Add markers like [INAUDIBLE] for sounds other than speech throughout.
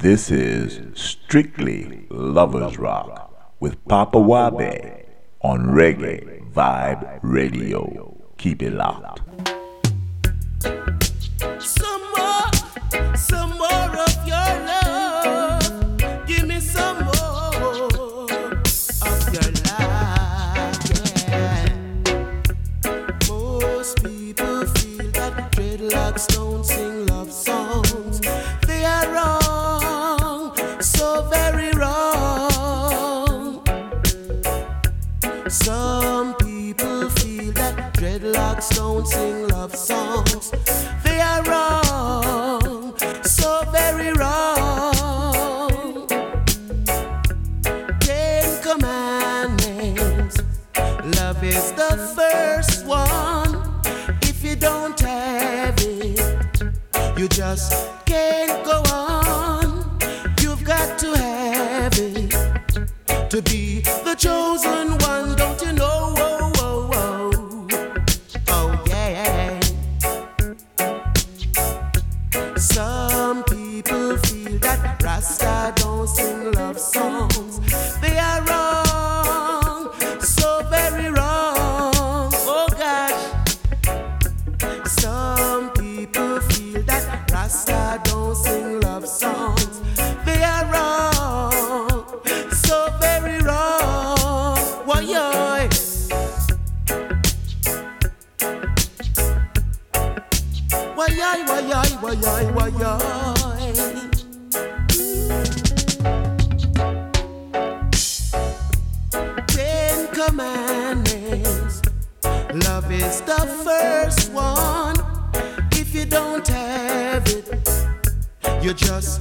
This is Strictly Lovers Rock with Papa Wabe on Reggae Vibe Radio. Keep it locked. Welcome to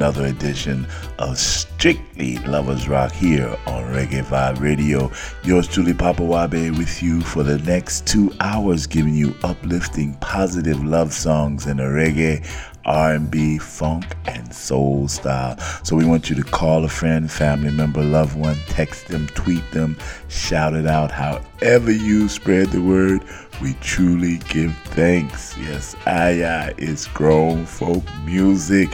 another edition of Strictly Lovers Rock here on Reggae Vibe Radio. Yours truly, Papa Wabe, with you for the next two hours, giving you uplifting, positive love songs in a reggae, R&B, funk, and soul style. So we want you to call a friend, family member, loved one, text them, tweet them, shout it out, however you spread the word we truly give thanks. Yes, Aya is grown folk music,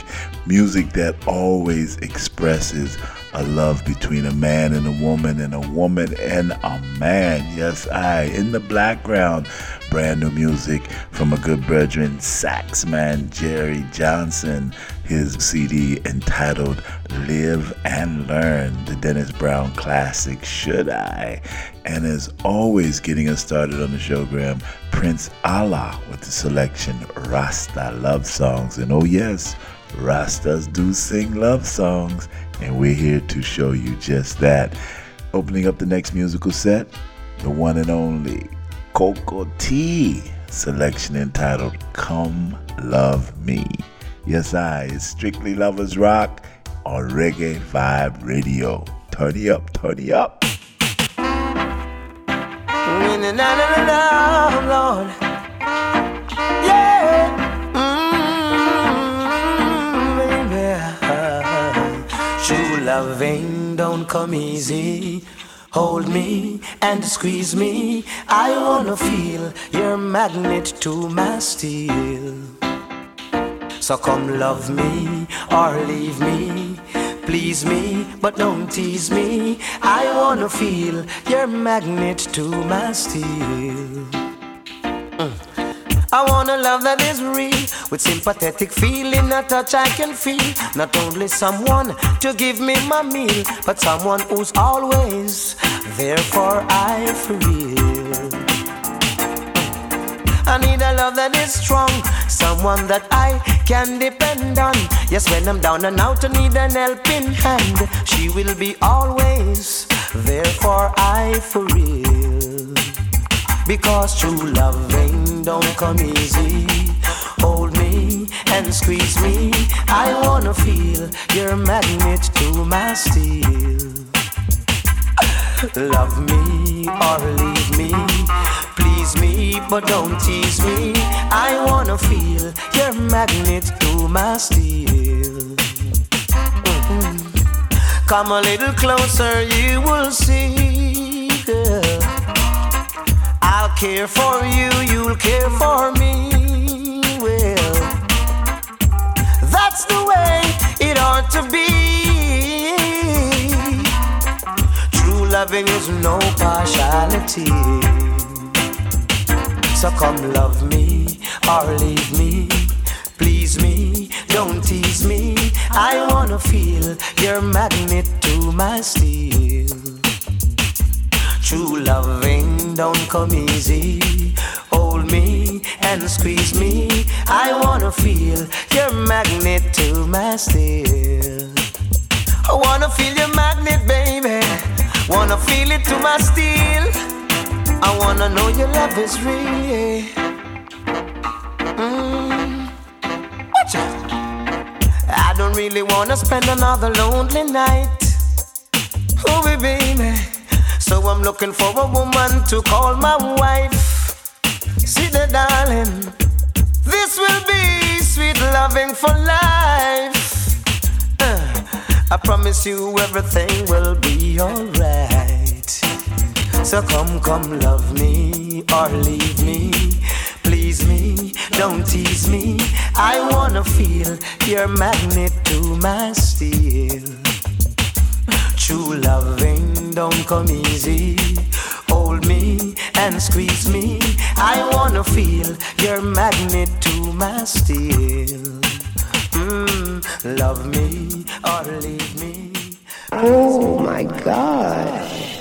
music that always expresses a love between a man and a woman, and a woman and a man. Yes, I. In the background, brand new music from a good brethren, Saxman Jerry Johnson. His CD entitled Live and Learn, the Dennis Brown classic, Should I? And as always, getting us started on the show, Graham, Prince Allah with the selection Rasta Love Songs. And oh, yes, Rastas do sing love songs, and we're here to show you just that. Opening up the next musical set, the one and only Cocoa Tea selection entitled Come Love Me. Yes, I, it's Strictly Lovers Rock on Reggae Vibe Radio. Turn it up, turn it up. Mm-hmm, loving don't come easy. Hold me and squeeze me. I wanna feel your magnet to my steel. So come love me or leave me. Please me, but don't tease me. I wanna feel your magnet to my steel. Mm. I want a love that is real, with sympathetic feeling, a touch I can feel. Not only someone to give me my meal, but someone who's always there for I feel. I need a love that is strong, someone that I can depend on. Yes, when I'm down and out, I need an helping hand. She will be always there for I for real. Because true loving don't come easy. Hold me and squeeze me. I wanna feel your magnet to my steel. Love me or leave me. But don't tease me. I wanna feel your magnet to my steel. Mm-hmm. Come a little closer, you will see. Girl. I'll care for you, you'll care for me. Well, that's the way it ought to be. True loving is no partiality. So come love me or leave me. Please me, don't tease me. I wanna feel your magnet to my steel. True loving don't come easy. Hold me and squeeze me. I wanna feel your magnet to my steel. I wanna feel your magnet, baby. Wanna feel it to my steel. I wanna know your love is real. Mm. I don't really wanna spend another lonely night. Oh, baby. So I'm looking for a woman to call my wife. See the darling, this will be sweet loving for life. Uh, I promise you everything will be alright. So come, come, love me or leave me. Please me, don't tease me. I wanna feel your magnet to my steel. True loving don't come easy. Hold me and squeeze me. I wanna feel your magnet to my steel. Mm, love me or leave me. Oh my gosh.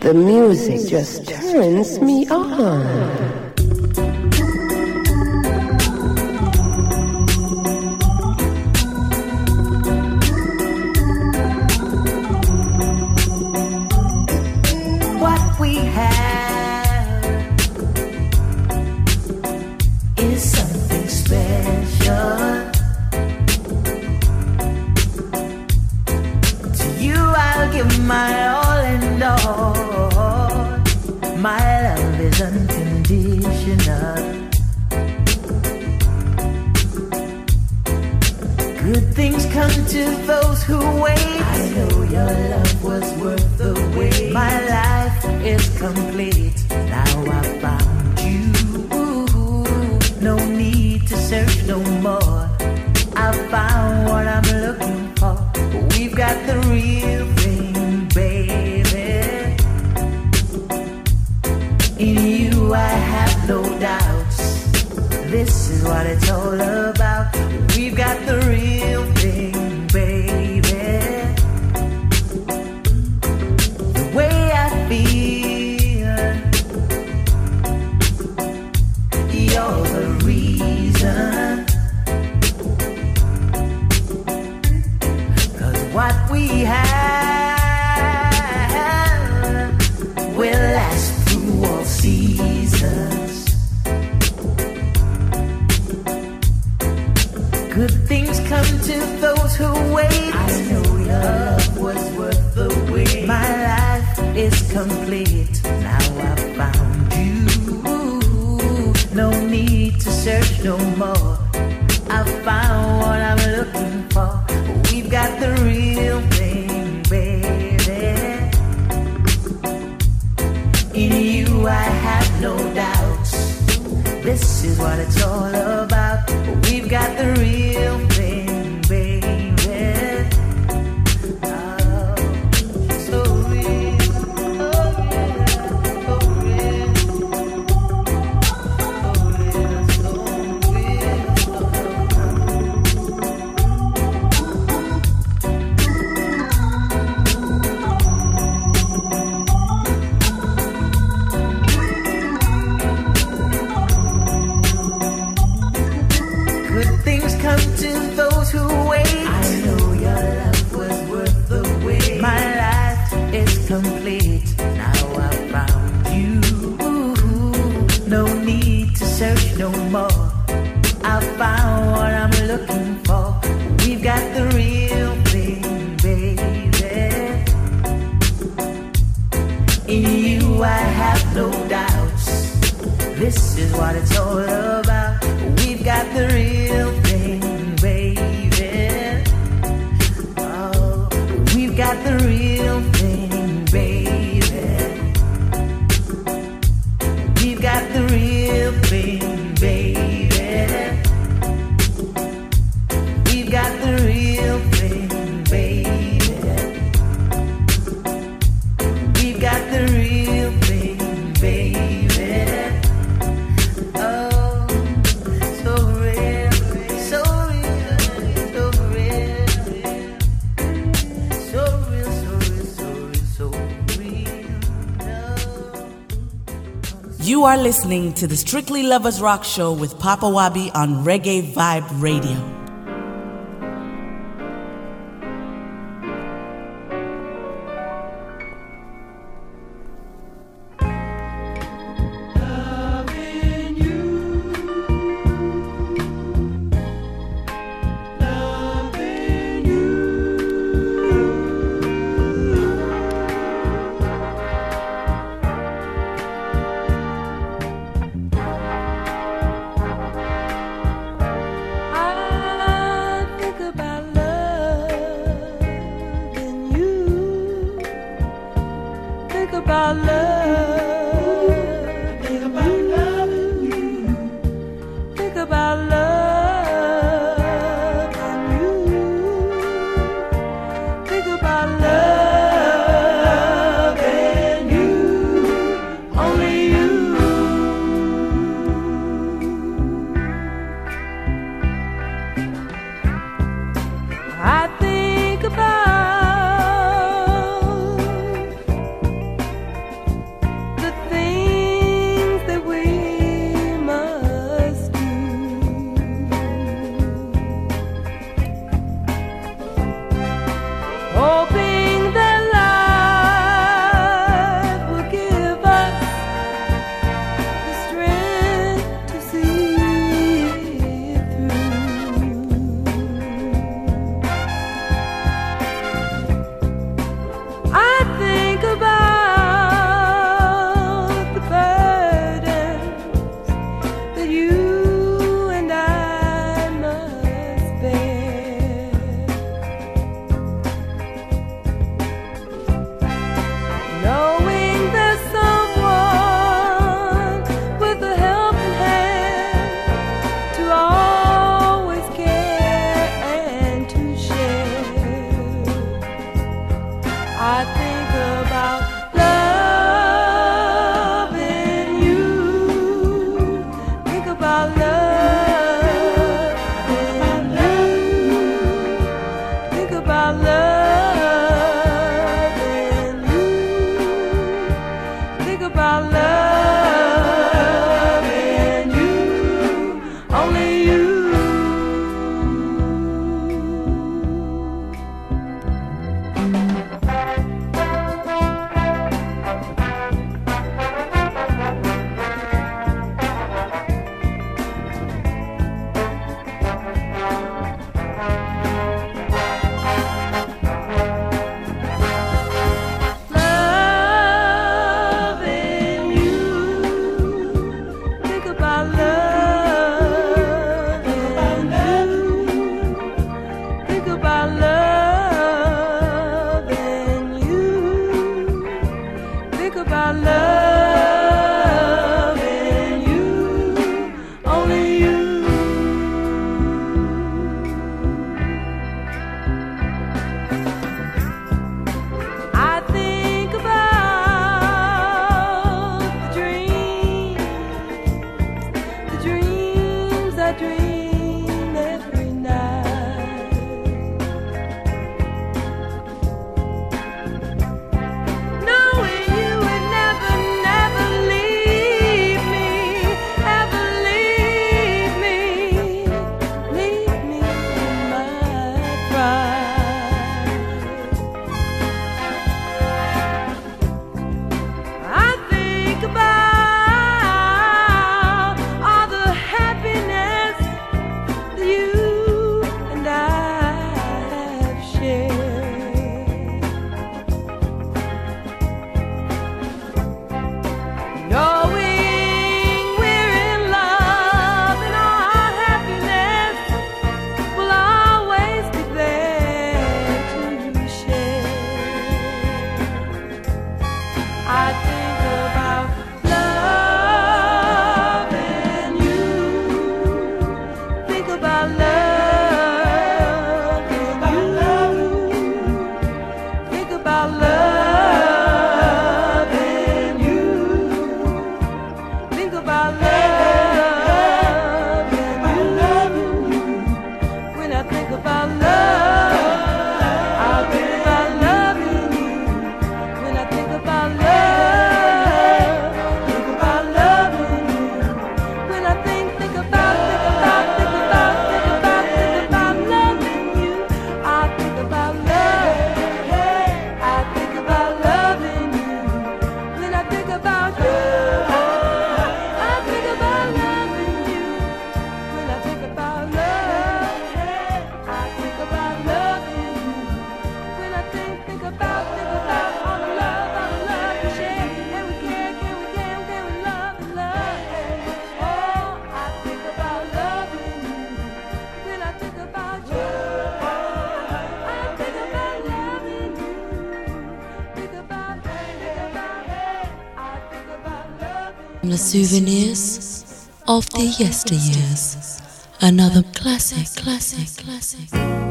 The music just turns me on. I have no doubts. This is what it's all about. We've got the real. is what it's all about. listening to the Strictly Lovers Rock Show with Papa Wabi on Reggae Vibe Radio. Souvenirs of the yesteryears. Another classic, classic, classic.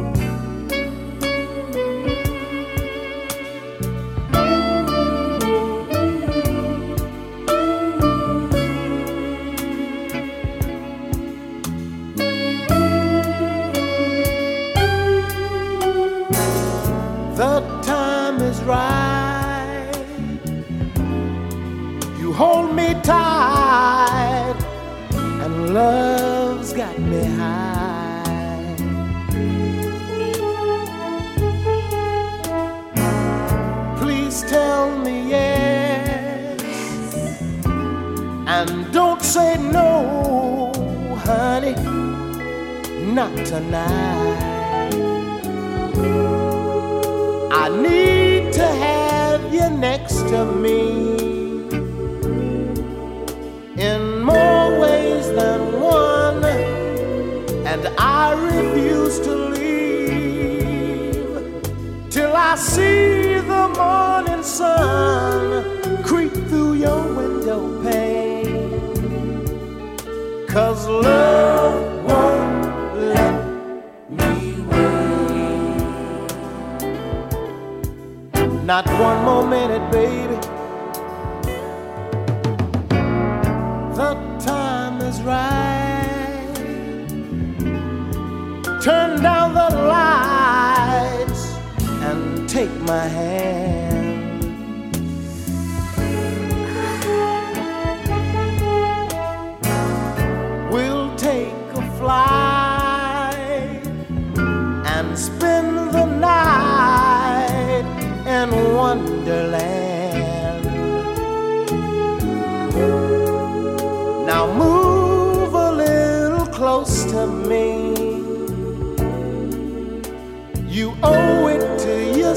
my hand.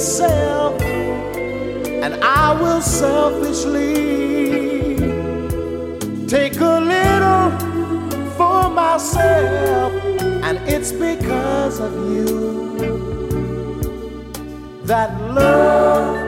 yourself, and I will selfishly take a little for myself, and it's because of you that love.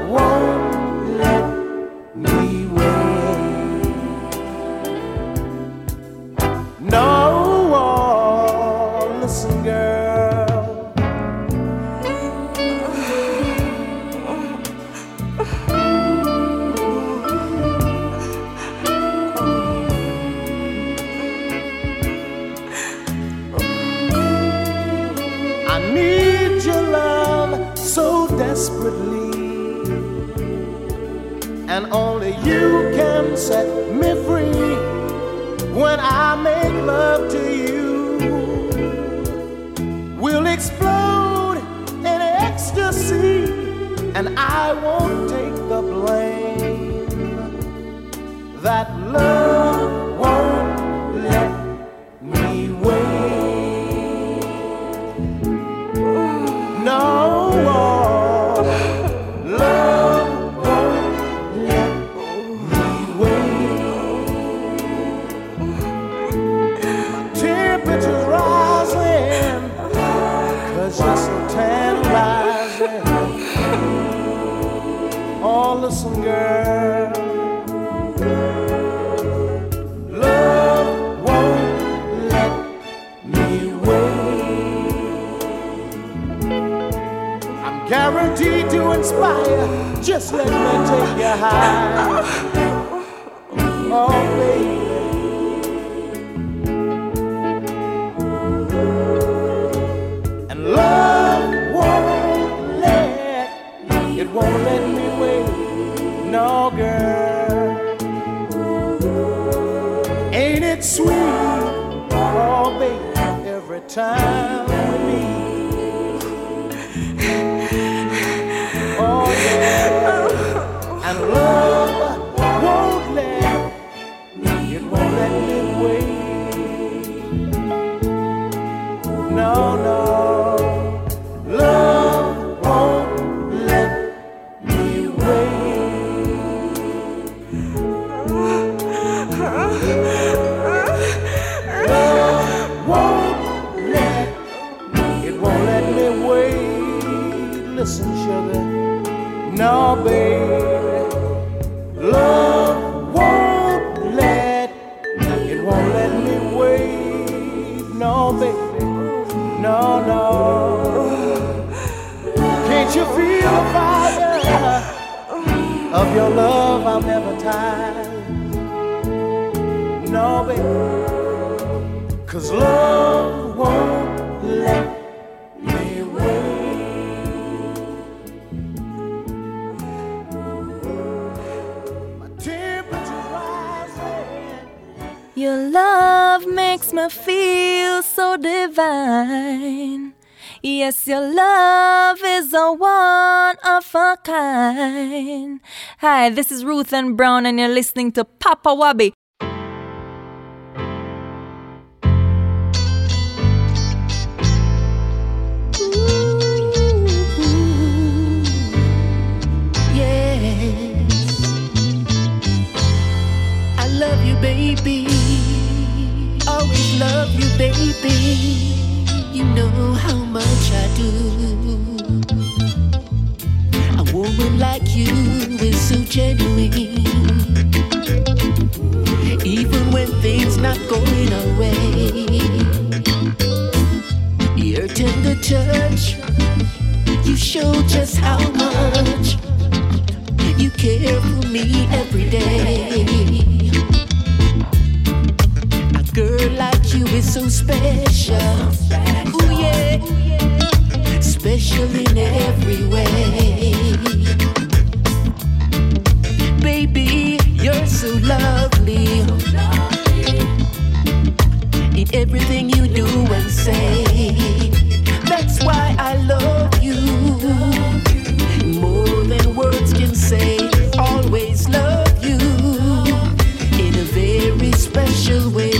Let me take you high. Oh, baby. And love won't let, it won't let me wait. No, girl. Ain't it sweet? Oh, baby, every time of your love? I'll never tire. No, baby. Cause love won't let me wait. My rising. Your love makes me feel so divine. Yes, your love is a one of a kind. Hi, this is Ruth and Brown, and you're listening to Papa Wabi. Yes, I love you, baby. Always love you, baby. You know how much I do. A woman like you is so genuine. Even when things not going our way. Your tender touch, you show just how much you care for me every day. Girl like you is so special. Ooh yeah, special in every way. Baby, you're so lovely. In everything you do and say. That's why I love you more than words can say. Always love you in a very special way.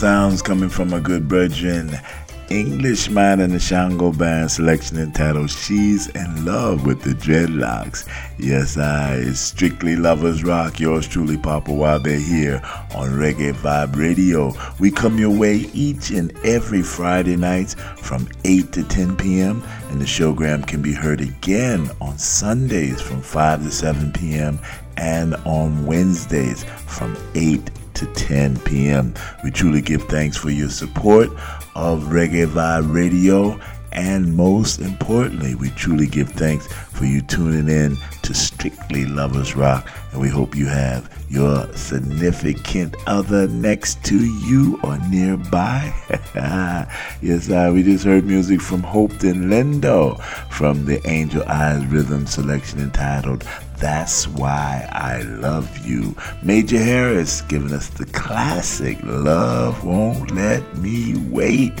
Sounds coming from a good brethren. Englishman and the Shango Band selection entitled She's in Love with the Dreadlocks. Yes, I strictly lovers rock. Yours truly, Papa Wabe here on Reggae Vibe Radio. We come your way each and every Friday nights from 8 to 10 p.m. and the showgram can be heard again on Sundays from 5 to 7 p.m. and on Wednesdays from 8 to 10 p.m. We truly give thanks for your support of Reggae Vibe Radio. And most importantly, we truly give thanks for you tuning in to Strictly Lovers Rock. And we hope you have your significant other next to you or nearby. [LAUGHS] yes, uh, we just heard music from Hope Hopeton Lindo from the Angel Eyes Rhythm selection entitled that's why I love you. Major Harris giving us the classic Love Won't Let Me Wait.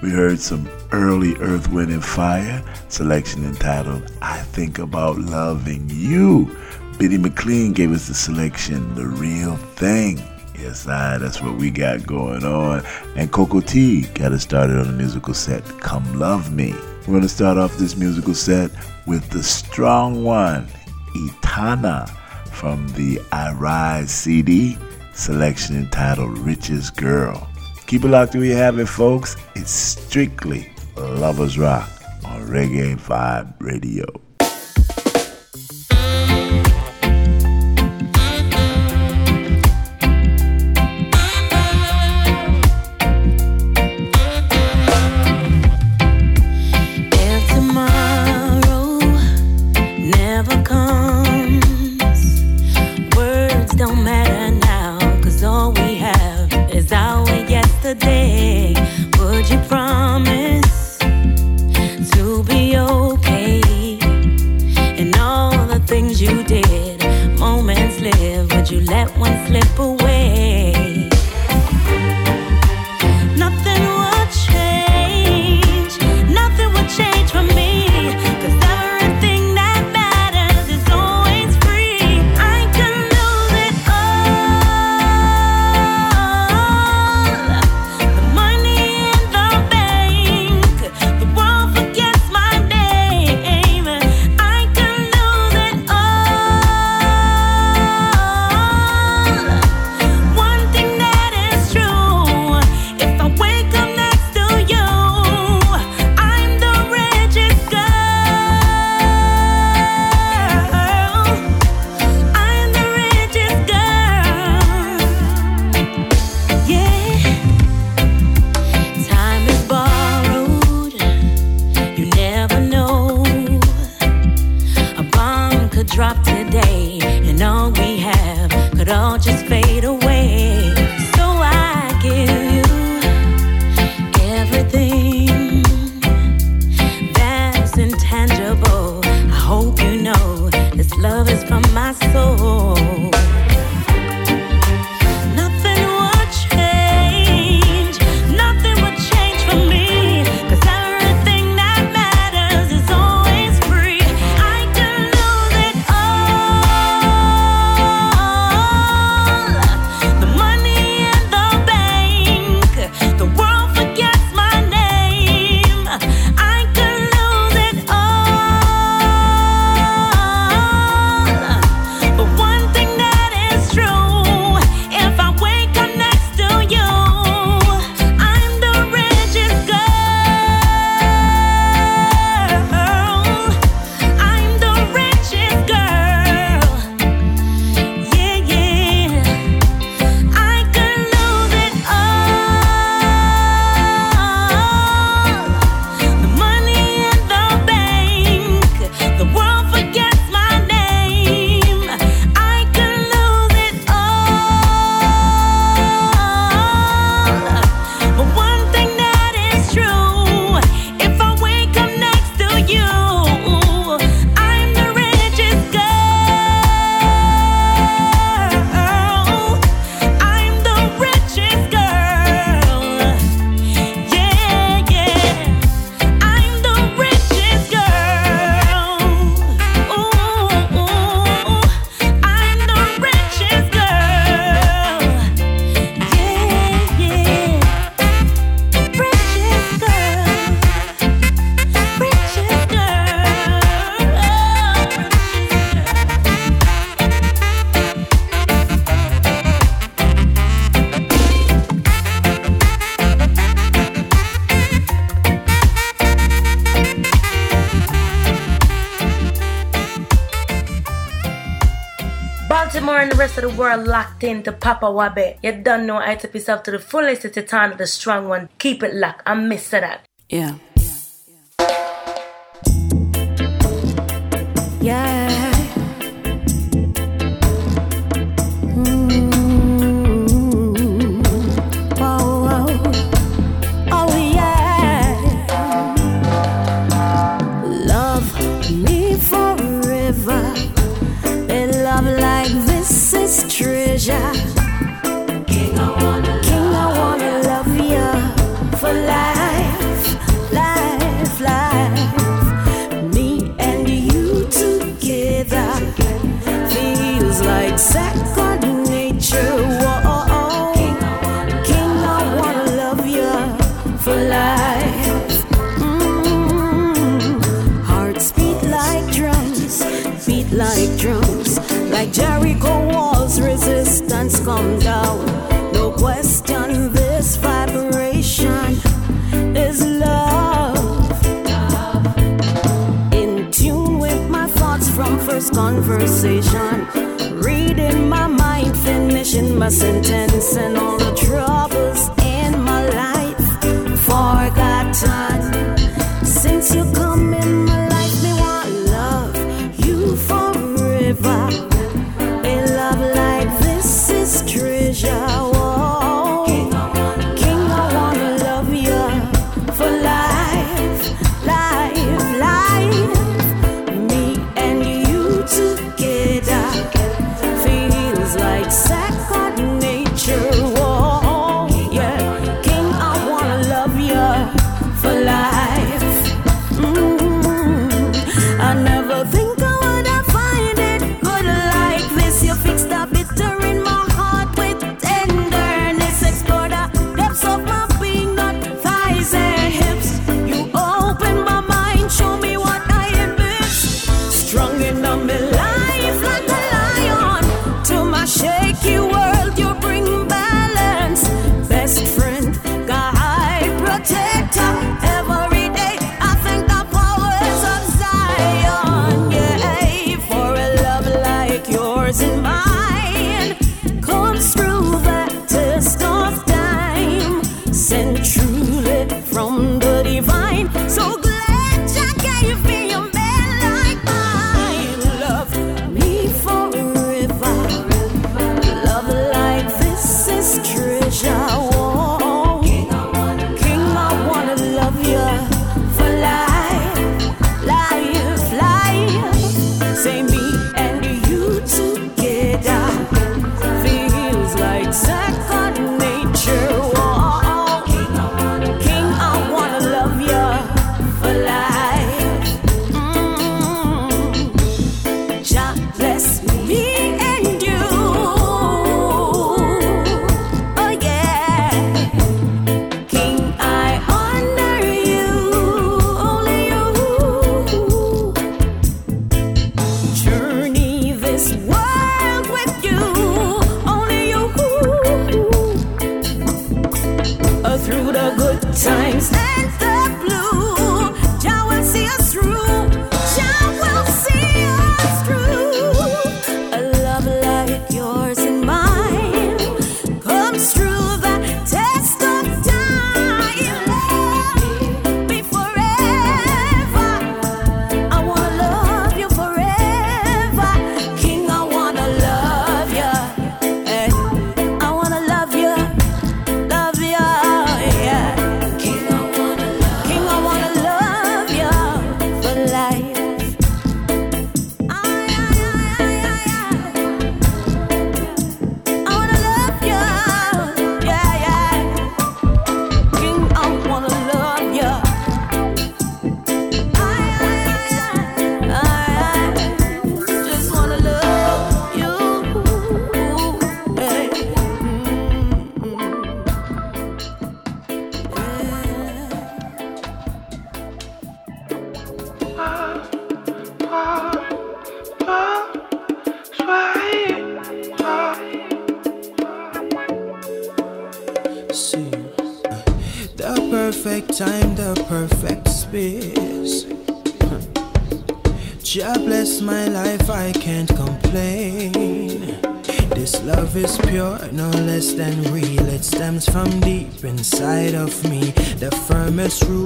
We heard some early Earth, Wind, and Fire selection entitled I Think About Loving You. Bitty McLean gave us the selection The Real Thing. Yes, I, that's what we got going on. And Cocoa Tea got us started on the musical set Come Love Me. We're going to start off this musical set with the strong one. Etana from the I Rise CD selection entitled Richest Girl. Keep it locked you have it, folks. It's strictly Lovers Rock on Reggae Vibe Radio. were locked into Papa Wabe. You don't know how to yourself to the fullest. It's the time of the strong one. Keep it locked. I'm missing that. Yeah. Yeah. yeah. yeah. feels like second nature. Whoa, oh, oh. King, I wanna love you for life. Mm-hmm. Hearts beat like drums, beat like drums. Like Jericho walls, resistance come down. No question, this vibration is love. In tune with my thoughts from first conversation my sentence and all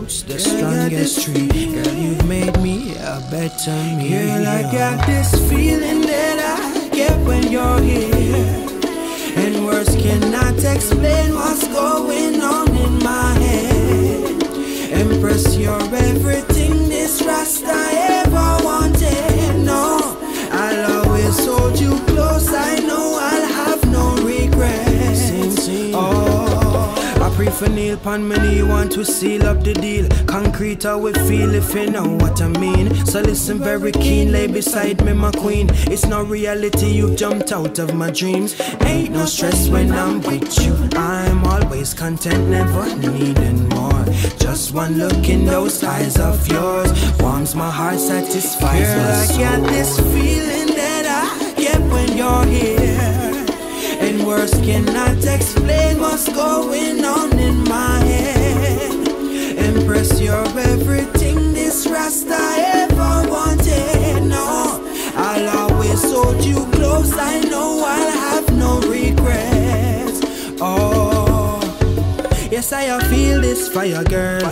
the strongest tree. Girl, you've made me a better me. Girl, I got this feeling that I get when you're here. And words cannot explain I pray for Neil Pan many want to seal up the deal. Concrete how we feel if you know what I mean. So listen very keen, lay beside me, my queen. It's not reality, you've jumped out of my dreams. Ain't no stress when I'm with you. I'm always content, never needing more. Just one look in those eyes of yours warms my heart, satisfies Girl, my soul. I got this feeling that I get when you're here. Words cannot explain what's going on in my head. Empress, you're everything this Rasta ever wanted. No, I'll always hold you close. I know I'll have no regrets. Oh. Yes, I feel this fire, girl.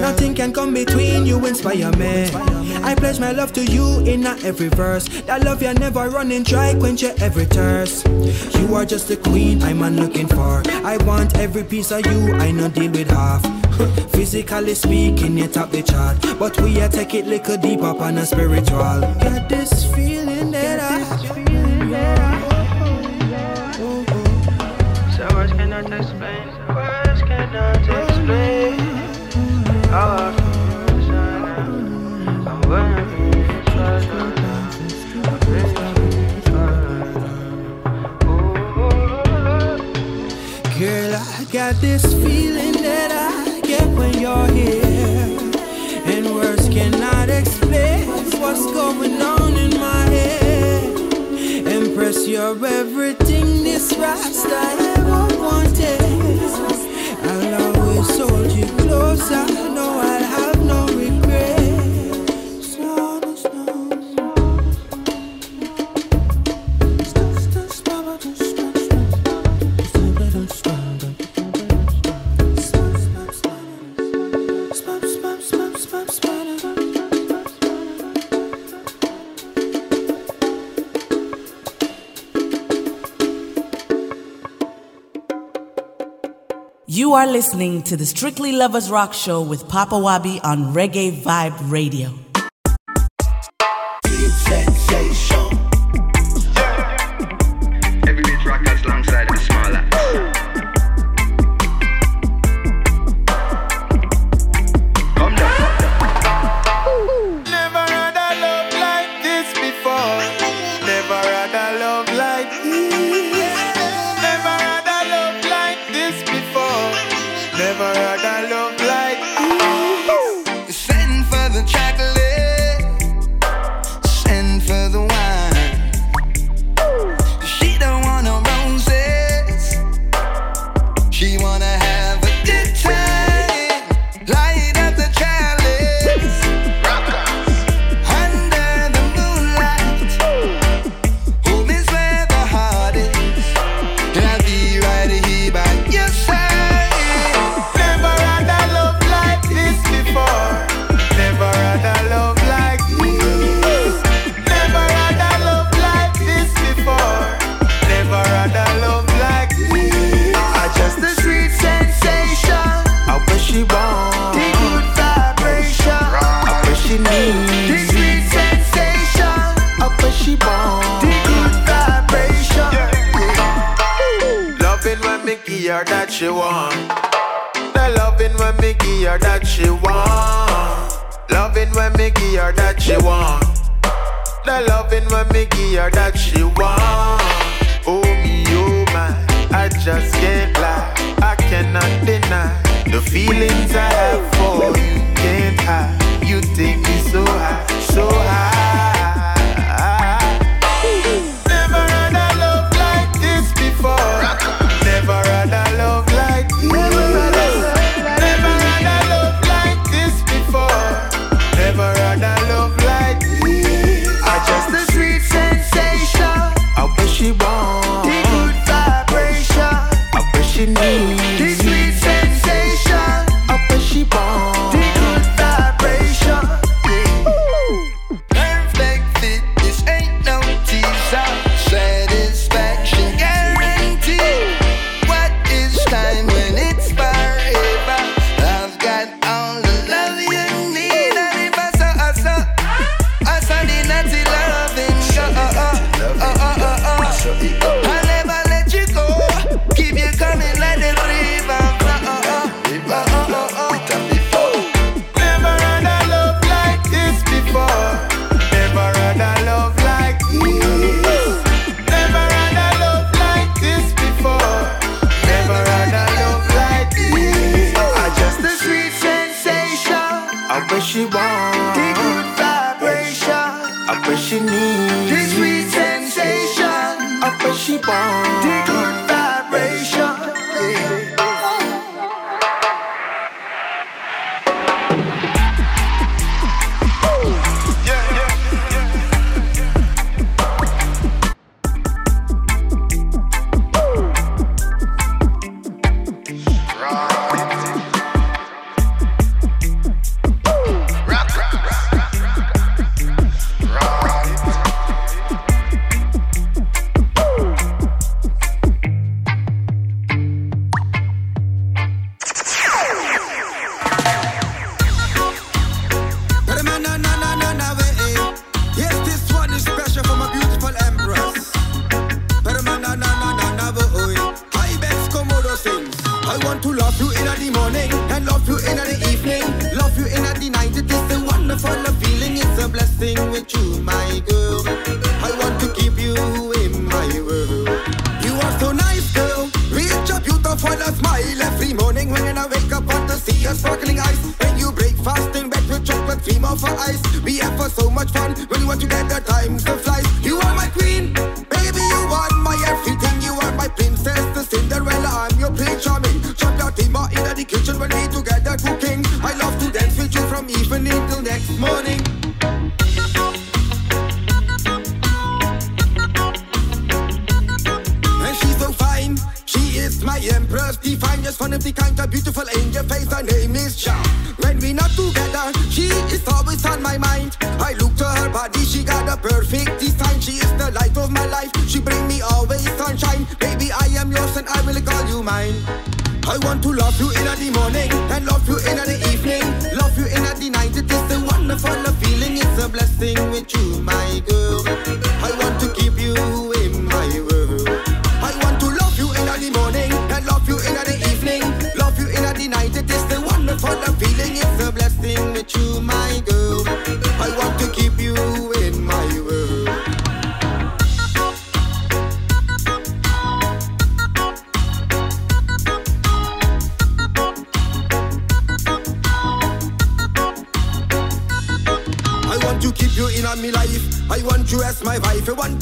Nothing can come between you, and inspire me. I pledge my love to you in every verse. That love you're never running dry, quench your every thirst. You are just the queen I'm on looking for. I want every piece of you, I no deal with half. [LAUGHS] Physically speaking, you top the chart. But we a take it little deep up on a spiritual. Got this feeling that I. Words cannot explain. Words cannot explain. How got this feeling that I get when you're here. And words cannot explain what's going on in my head. Empress, you're everything this Rasta ever wanted. I'll always hold you close. I know I'll are listening to the Strictly Lovers Rock Show with Papa Wabi on Reggae Vibe Radio.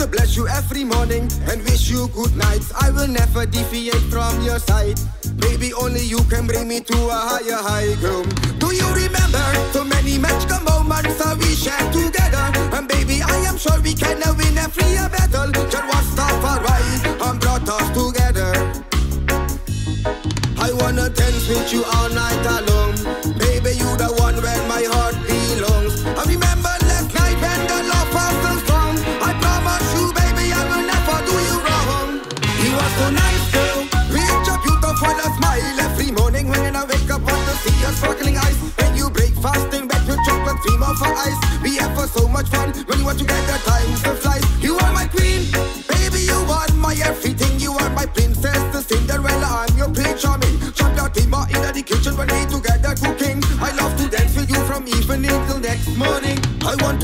to bless you every morning and wish you good nights. I will never deviate from your side. Baby, only you can bring me to a higher high, girl. Do you remember so many magical moments that we shared together? And baby, I am sure we can win every battle. Just one star for rise and brought us together. I wanna dance with you all night alone. 台湾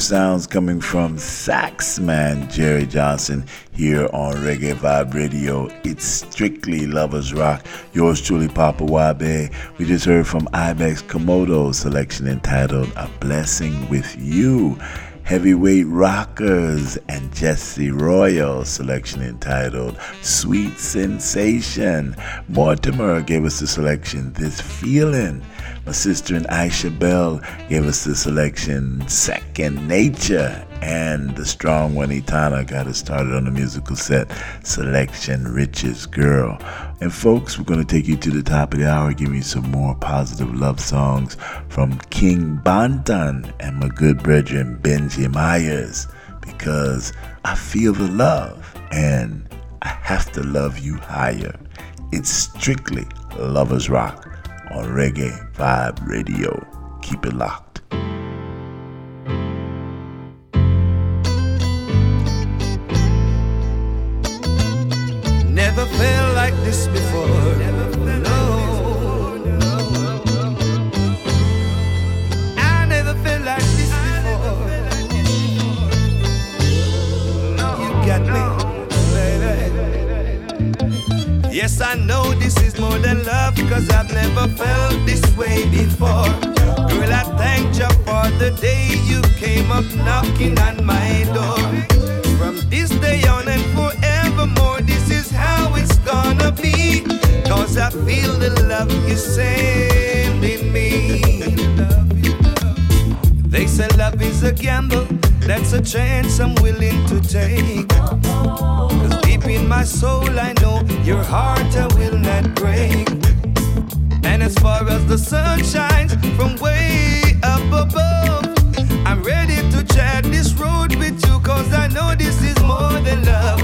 sounds coming from Saxman Jerry Johnson here on Reggae Vibe Radio. It's strictly Lovers Rock. Yours truly, Papa Wabe. We just heard from Ibex Komodo selection entitled A Blessing with You. Heavyweight Rockers and Jesse Royal selection entitled Sweet Sensation. Mortimer gave us the selection This Feeling. My sister and Aisha Bell gave us the selection Second Nature. And the strong one Etana got us started on the musical set selection Richest Girl. And folks, we're going to take you to the top of the hour, give you some more positive love songs from King Banton and my good brethren Benji Myers because I feel the love and I have to love you higher. It's strictly Lovers Rock on Reggae Vibe Radio. Keep it locked. Never felt this way before. Girl, I thank you for the day you came up knocking on my door. From this day on and forevermore, this is how it's gonna be. Cause I feel the love you send in me. They say love is a gamble, that's a chance I'm willing to take. Cause deep in my soul, I know your heart I will not break. And as far as the sun shines from way up above, I'm ready to chat this road with you, cause I know this is more than love.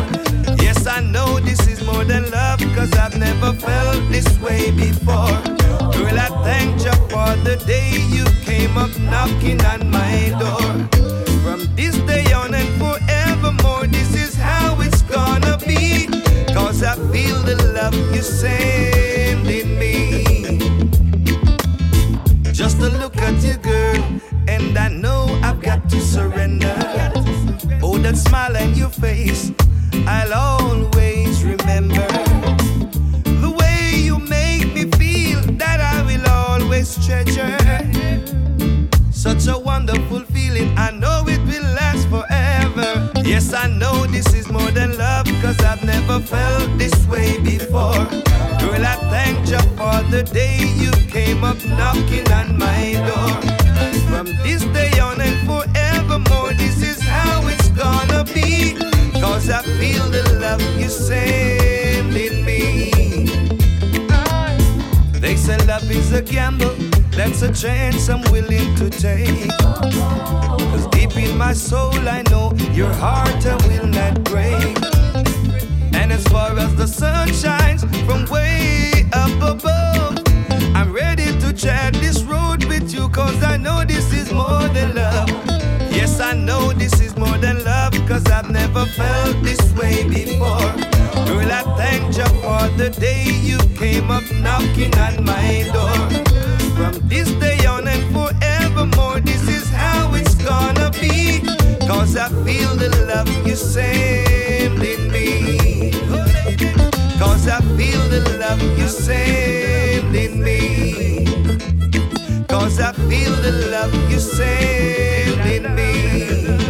Yes, I know this is more than love, cause I've never felt this way before. Girl, I thank you for the day you came up knocking on my door. From this day on and forevermore, this is how it's gonna be. Cause I feel the love you send Just to look at you, girl, and I know I've got to surrender. Oh, that smile on your face, I'll always remember. The way you make me feel that I will always treasure. Such a wonderful feeling, I know Yes, I know this is more than love, cause I've never felt this way before. Girl, I thank you for the day you came up knocking on my door. From this day on and forevermore, this is how it's gonna be. Cause I feel the love you send in me. They say love is a gamble, that's a chance I'm willing to take. Cause deep in my soul, I know your heart I will not break. And as far as the sun shines from way up above, I'm ready to chat this road with you, cause I know this is more than love. Yes, I know this is more than love, cause I've never felt this way before. Girl, I thank you for the day you came up knocking on my door. From this day on and forevermore, this is how it's gonna be. Cause I feel the love you send in me. Cause I feel the love you send in me. Cause I feel the love you send in me.